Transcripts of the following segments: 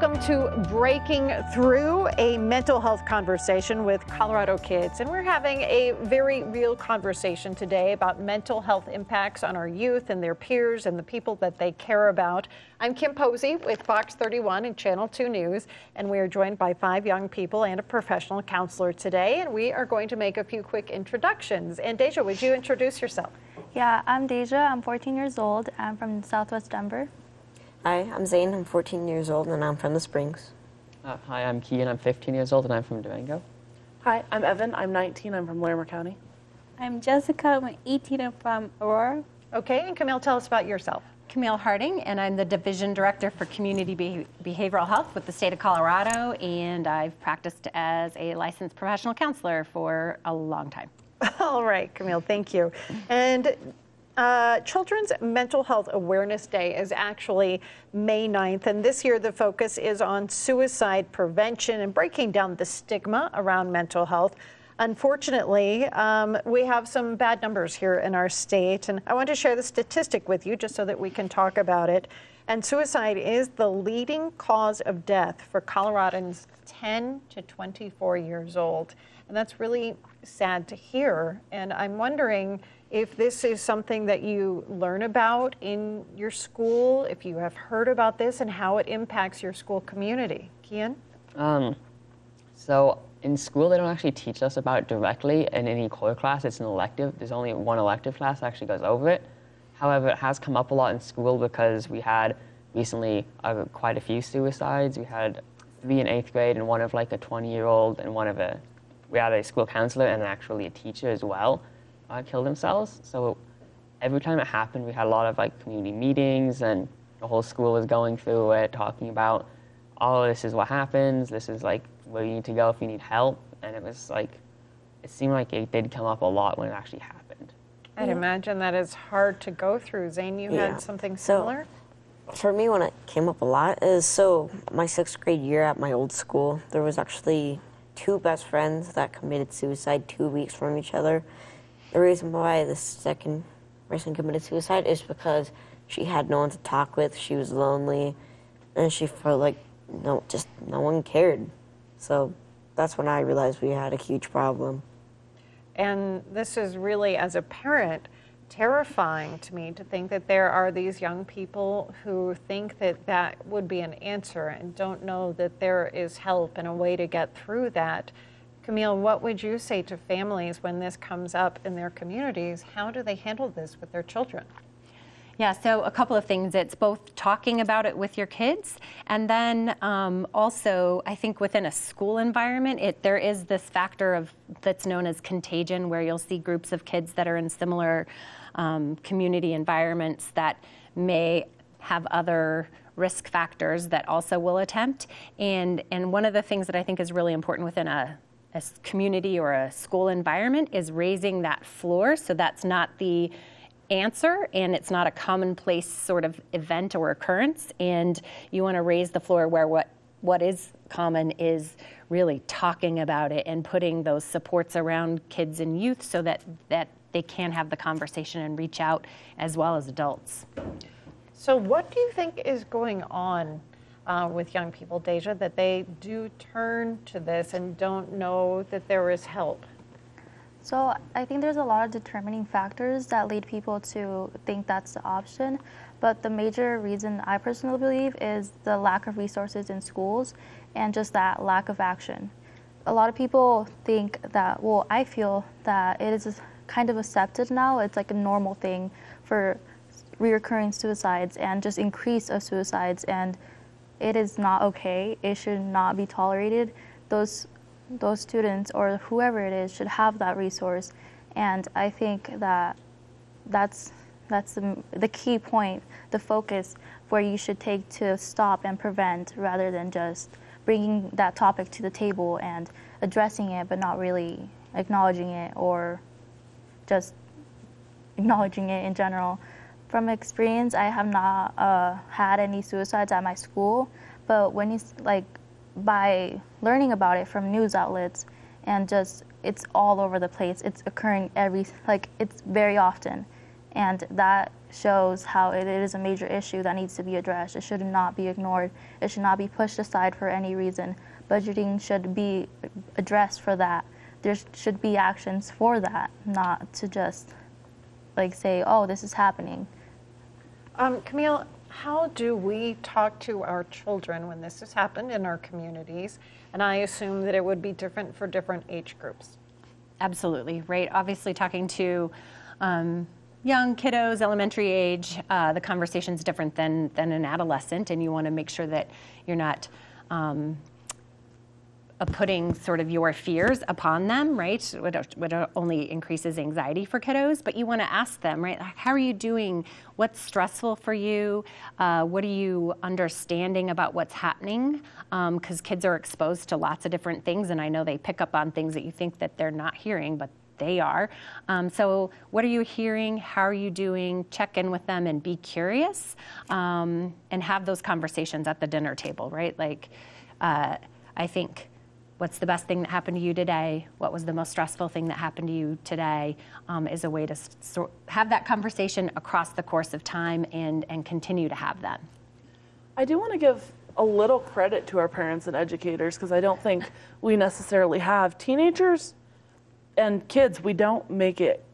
Welcome to Breaking Through, a mental health conversation with Colorado kids. And we're having a very real conversation today about mental health impacts on our youth and their peers and the people that they care about. I'm Kim Posey with Fox 31 and Channel 2 News, and we are joined by five young people and a professional counselor today. And we are going to make a few quick introductions. And Deja, would you introduce yourself? Yeah, I'm Deja. I'm 14 years old. I'm from Southwest Denver. Hi, I'm Zane. I'm 14 years old and I'm from the Springs. Uh, hi, I'm Kean. I'm 15 years old and I'm from Durango. Hi, I'm Evan. I'm 19. I'm from Larimer County. I'm Jessica. I'm 18. I'm from Aurora. Okay, and Camille, tell us about yourself. Camille Harding, and I'm the Division Director for Community Be- Behavioral Health with the state of Colorado, and I've practiced as a licensed professional counselor for a long time. All right, Camille, thank you. And uh, Children's Mental Health Awareness Day is actually May 9th, and this year the focus is on suicide prevention and breaking down the stigma around mental health. Unfortunately, um, we have some bad numbers here in our state, and I want to share the statistic with you just so that we can talk about it. And suicide is the leading cause of death for Coloradans 10 to 24 years old. And that's really sad to hear. And I'm wondering if this is something that you learn about in your school, if you have heard about this and how it impacts your school community. Kian? Um, so in school, they don't actually teach us about it directly in any core class. It's an elective. There's only one elective class that actually goes over it. However, it has come up a lot in school because we had recently uh, quite a few suicides. We had three in eighth grade and one of like a 20 year old and one of a, we had a school counselor and actually a teacher as well uh, kill themselves. So every time it happened, we had a lot of like community meetings, and the whole school was going through it, talking about, oh, this is what happens. This is like where you need to go if you need help. And it was like, it seemed like it did come up a lot when it actually happened. I'd imagine that is hard to go through. Zane, you Yeah. had something So- similar? For me, when it came up a lot, is so my sixth grade year at my old school, there was actually two best friends that committed suicide two weeks from each other. The reason why the second person committed suicide is because she had no one to talk with. She was lonely, and she felt like no, just no one cared. So that's when I realized we had a huge problem. And this is really, as a parent, terrifying to me to think that there are these young people who think that that would be an answer and don't know that there is help and a way to get through that. Camille, what would you say to families when this comes up in their communities? How do they handle this with their children? Yeah, so a couple of things. It's both talking about it with your kids, and then um, also, I think within a school environment, it there is this factor of that's known as contagion, where you'll see groups of kids that are in similar um, community environments that may have other risk factors that also will attempt. And and one of the things that I think is really important within a community or a school environment is raising that floor so that's not the answer and it's not a commonplace sort of event or occurrence and you want to raise the floor where what what is common is really talking about it and putting those supports around kids and youth so that that they can have the conversation and reach out as well as adults. So, what do you think is going on uh, with young people, Deja, that they do turn to this and don't know that there is help? So I think there's a lot of determining factors that lead people to think that's the option. But the major reason I personally believe is the lack of resources in schools and just that lack of action. A lot of people think that, well, I feel that it is kind of accepted now. It's like a normal thing for reoccurring suicides and just increase of suicides and it is not okay. It should not be tolerated. Those those students or whoever it is should have that resource. And I think that that's that's the, the key point, the focus where you should take to stop and prevent rather than just bringing that topic to the table and addressing it but not really acknowledging it or just acknowledging it in general. From experience, I have not uh, had any suicides at my school, but when you like by learning about it from news outlets and just it's all over the place. It's occurring every like it's very often, and that shows how it is a major issue that needs to be addressed. It should not be ignored. It should not be pushed aside for any reason. Budgeting should be addressed for that. There should be actions for that, not to just like say, "Oh, this is happening." Um, Camille, how do we talk to our children when this has happened in our communities? And I assume that it would be different for different age groups. Absolutely, right? Obviously, talking to um, young kiddos, elementary age, uh, the conversation's different than, than an adolescent, and you want to make sure that you're not um, putting sort of your fears upon them, right? Which only increases anxiety for kiddos. But you want to ask them, right? How are you doing? What's stressful for you? Uh, what are you understanding about what's happening? Because um, kids are exposed to lots of different things, and I know they pick up on things that you think that they're not hearing, but they are. Um, so, what are you hearing? How are you doing? Check in with them and be curious um, and have those conversations at the dinner table, right? Like, uh, I think what's the best thing that happened to you today, what was the most stressful thing that happened to you today, um, is a way to sort have that conversation across the course of time and, and continue to have that. I do want to give a little credit to our parents and educators because I don't think we necessarily have. Teenagers and kids, we don't make it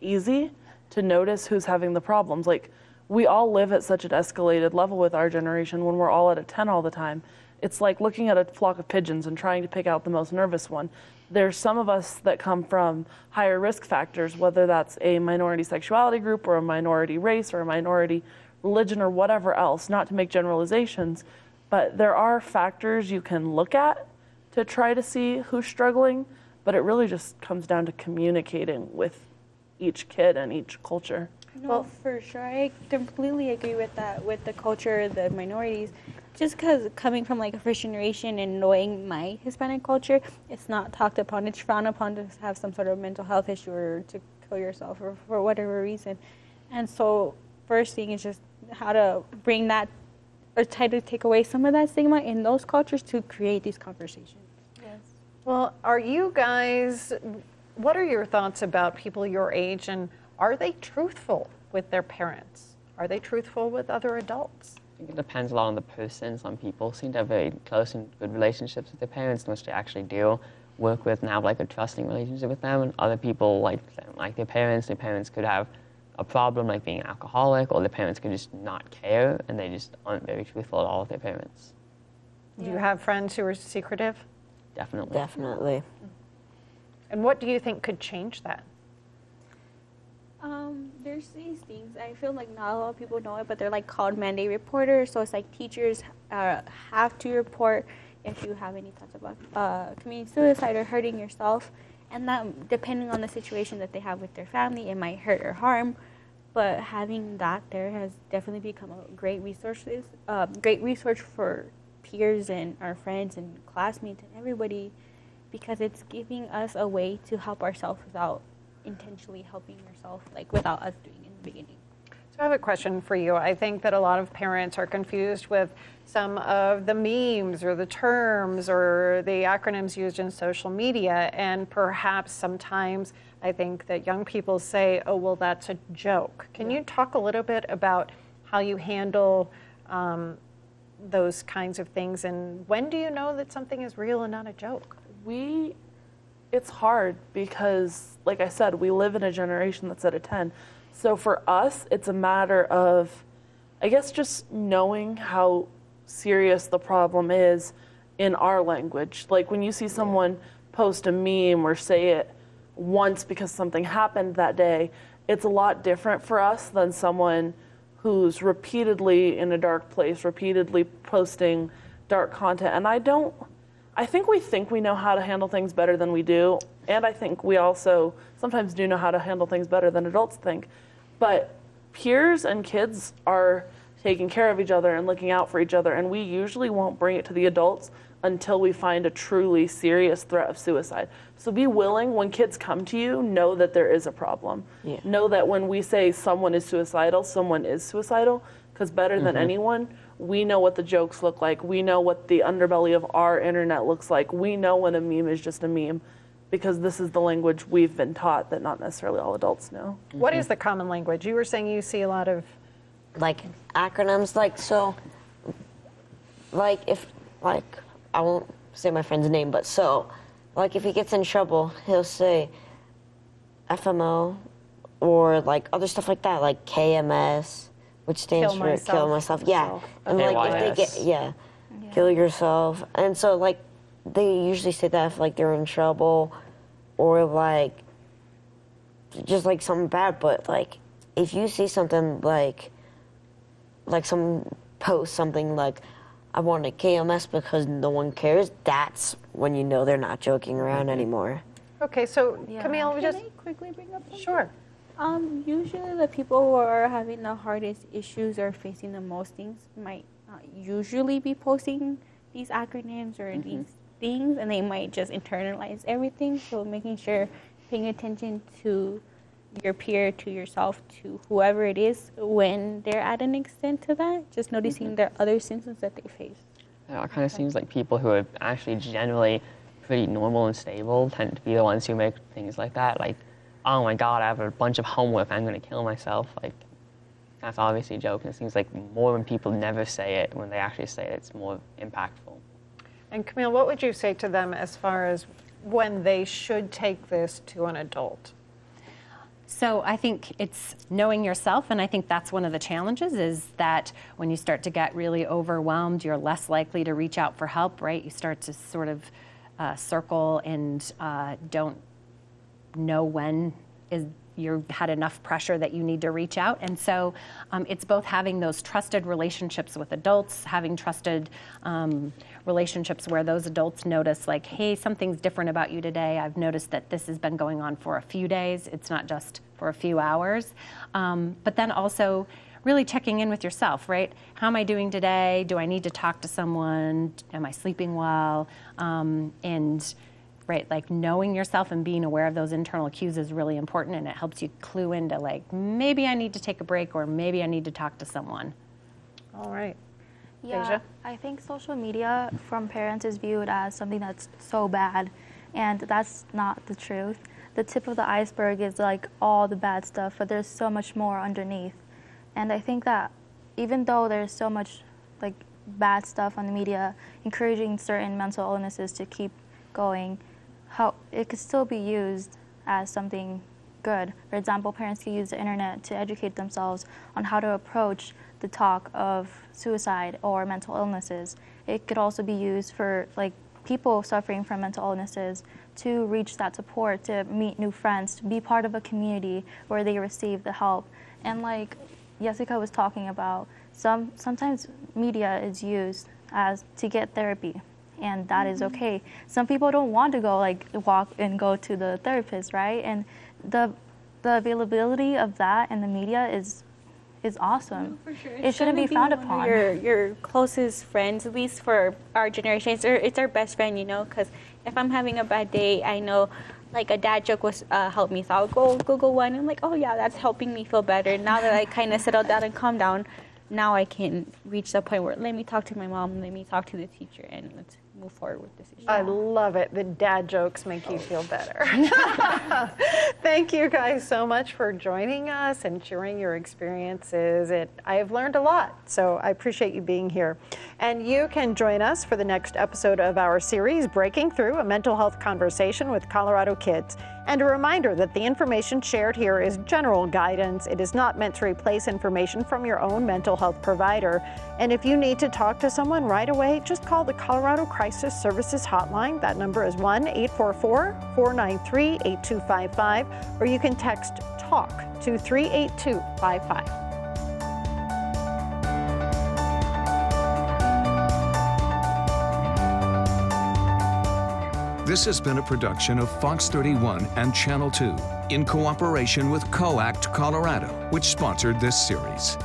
easy to notice who's having the problems. Like, we all live at such an escalated level with our generation when we're all at a 10 all the time it's like looking at a flock of pigeons and trying to pick out the most nervous one. There's some of us that come from higher risk factors, whether that's a minority sexuality group or a minority race or a minority religion or whatever else, not to make generalizations, but there are factors you can look at to try to see who's struggling, but it really just comes down to communicating with each kid and each culture. No, well, for sure. I completely agree with that, with the culture, the minorities just because coming from like a first generation and knowing my Hispanic culture, it's not talked upon. It's frowned upon to have some sort of mental health issue or to kill yourself or for whatever reason. And so, first thing is just how to bring that or try to take away some of that stigma in those cultures to create these conversations. Yes. Well, are you guys, what are your thoughts about people your age and are they truthful with their parents? Are they truthful with other adults? I think it depends a lot on the person. Some people seem to have very close and good relationships with their parents, in which they actually do work with and have like a trusting relationship with them. And other people like like their parents. Their parents could have a problem like being an alcoholic, or their parents could just not care, and they just aren't very truthful at all with their parents. Do you have friends who are secretive? Definitely. Definitely. And what do you think could change that? Um, there's these things. I feel like not a lot of people know it, but they're like called mandate reporters. So it's like teachers uh, have to report if you have any thoughts about uh, committing suicide or hurting yourself. And that, depending on the situation that they have with their family, it might hurt or harm. But having that there has definitely become a great resources, uh, great resource for peers and our friends and classmates and everybody, because it's giving us a way to help ourselves without intentionally helping yourself, like without us doing in the beginning. So I have a question for you. I think that a lot of parents are confused with some of the memes or the terms or the acronyms used in social media, and perhaps sometimes I think that young people say, "Oh, well, that's a joke." Can yeah. you talk a little bit about how you handle um, those kinds of things, and when do you know that something is real and not a joke? We it's hard because, like I said, we live in a generation that's at a 10. So for us, it's a matter of, I guess, just knowing how serious the problem is in our language. Like when you see someone post a meme or say it once because something happened that day, it's a lot different for us than someone who's repeatedly in a dark place, repeatedly posting dark content. And I don't I think we think we know how to handle things better than we do. And I think we also sometimes do know how to handle things better than adults think. But peers and kids are taking care of each other and looking out for each other, and we usually won't bring it to the adults until we find a truly serious threat of suicide. So be willing when kids come to you, know that there is a problem. Yeah. Know that when we say someone is suicidal, someone is suicidal, because better than mm-hmm. anyone, we know what the jokes look like. We know what the underbelly of our internet looks like. We know when a meme is just a meme because this is the language we've been taught that not necessarily all adults know. What is the common language? You were saying you see a lot of. like acronyms like so like if like i won't say my friend's name but so like if he gets in trouble he'll say fmo or like other stuff like that like kms which stands Kill for kill myself. myself yeah Myself. and like if they get KYS. yeah, kill yourself and so like they usually say that if like they're in trouble or like just like something bad but like if you see something like like some post something like I want a KMS because no one cares, that's when you know they're not joking around mm-hmm. anymore. Okay, so Yeah. Camille, we Can just. I quickly bring up something? Sure. Um, usually the people who are having the hardest issues or facing the most things might not usually be posting these acronyms or these things, and they might just internalize everything. So making sure, paying attention to your peer, to yourself, to whoever it is when they're at an extent to that, just noticing the other symptoms that they face. It kind of seems like people who are actually generally pretty normal and stable tend to be the ones who make things like that. Like, oh my God, I have a bunch of homework. I'm going to kill myself. Like, that's obviously a joke. And it seems like more when people never say it, when they actually say it, it's more impactful. And Camille, what would you say to them as far as when they should take this to an adult? So I think it's knowing yourself, and I think that's one of the challenges is that when you start to get really overwhelmed, you're less likely to reach out for help, right? You start to sort of uh, circle and uh, don't know when is you've had enough pressure that you need to reach out and so um, it's both having those trusted relationships with adults having trusted um, relationships where those adults notice like hey something's different about you today i've noticed that this has been going on for a few days it's not just for a few hours um, but then also really checking in with yourself, right? How am I doing today? Do I need to talk to someone? Am I sleeping well? Um, and right, like knowing yourself and being aware of those internal cues is really important, and it helps you clue into like maybe I need to take a break or maybe I need to talk to someone. All right. Yeah, Deja? I think social media from parents is viewed as something that's so bad, and that's not the truth. The tip of the iceberg is like all the bad stuff, but there's so much more underneath. And I think that even though there's so much like bad stuff on the media encouraging certain mental illnesses to keep going, how it could still be used as something good. For example, parents can use the internet to educate themselves on how to approach the talk of suicide or mental illnesses. It could also be used for like people suffering from mental illnesses to reach that support, to meet new friends, to be part of a community where they receive the help. And like Jessica was talking about, some sometimes media is used as to get therapy and that is okay. Some people don't want to go like walk and go to the therapist, right? And the the availability of that in the media is is awesome. It shouldn't be found upon. Your your closest friends, at least for our generation, it's our, it's our best friend, you know. Because if I'm having a bad day, I know, like a dad joke was uh, help me, so I'll go Google one. I'm like, oh yeah, that's helping me feel better. Now that I kind of settled down and calmed down, now I can reach the point where let me talk to my mom, let me talk to the teacher, and let's move forward with this issue. I love it. The dad jokes make you feel oh. better. Thank you guys so much for joining us and sharing your experiences. It, I have learned a lot, so I appreciate you being here. And you can join us for the next episode of our series, Breaking Through a Mental Health Conversation with Colorado Kids. And a reminder that the information shared here is general guidance. It is not meant to replace information from your own mental health provider. And if you need to talk to someone right away, just call the Colorado Crisis Services Hotline. That number is 1 844 493 8255, or you can text TALK to 38255. This has been a production of Fox 31 and Channel 2 in cooperation with COACT Colorado, which sponsored this series.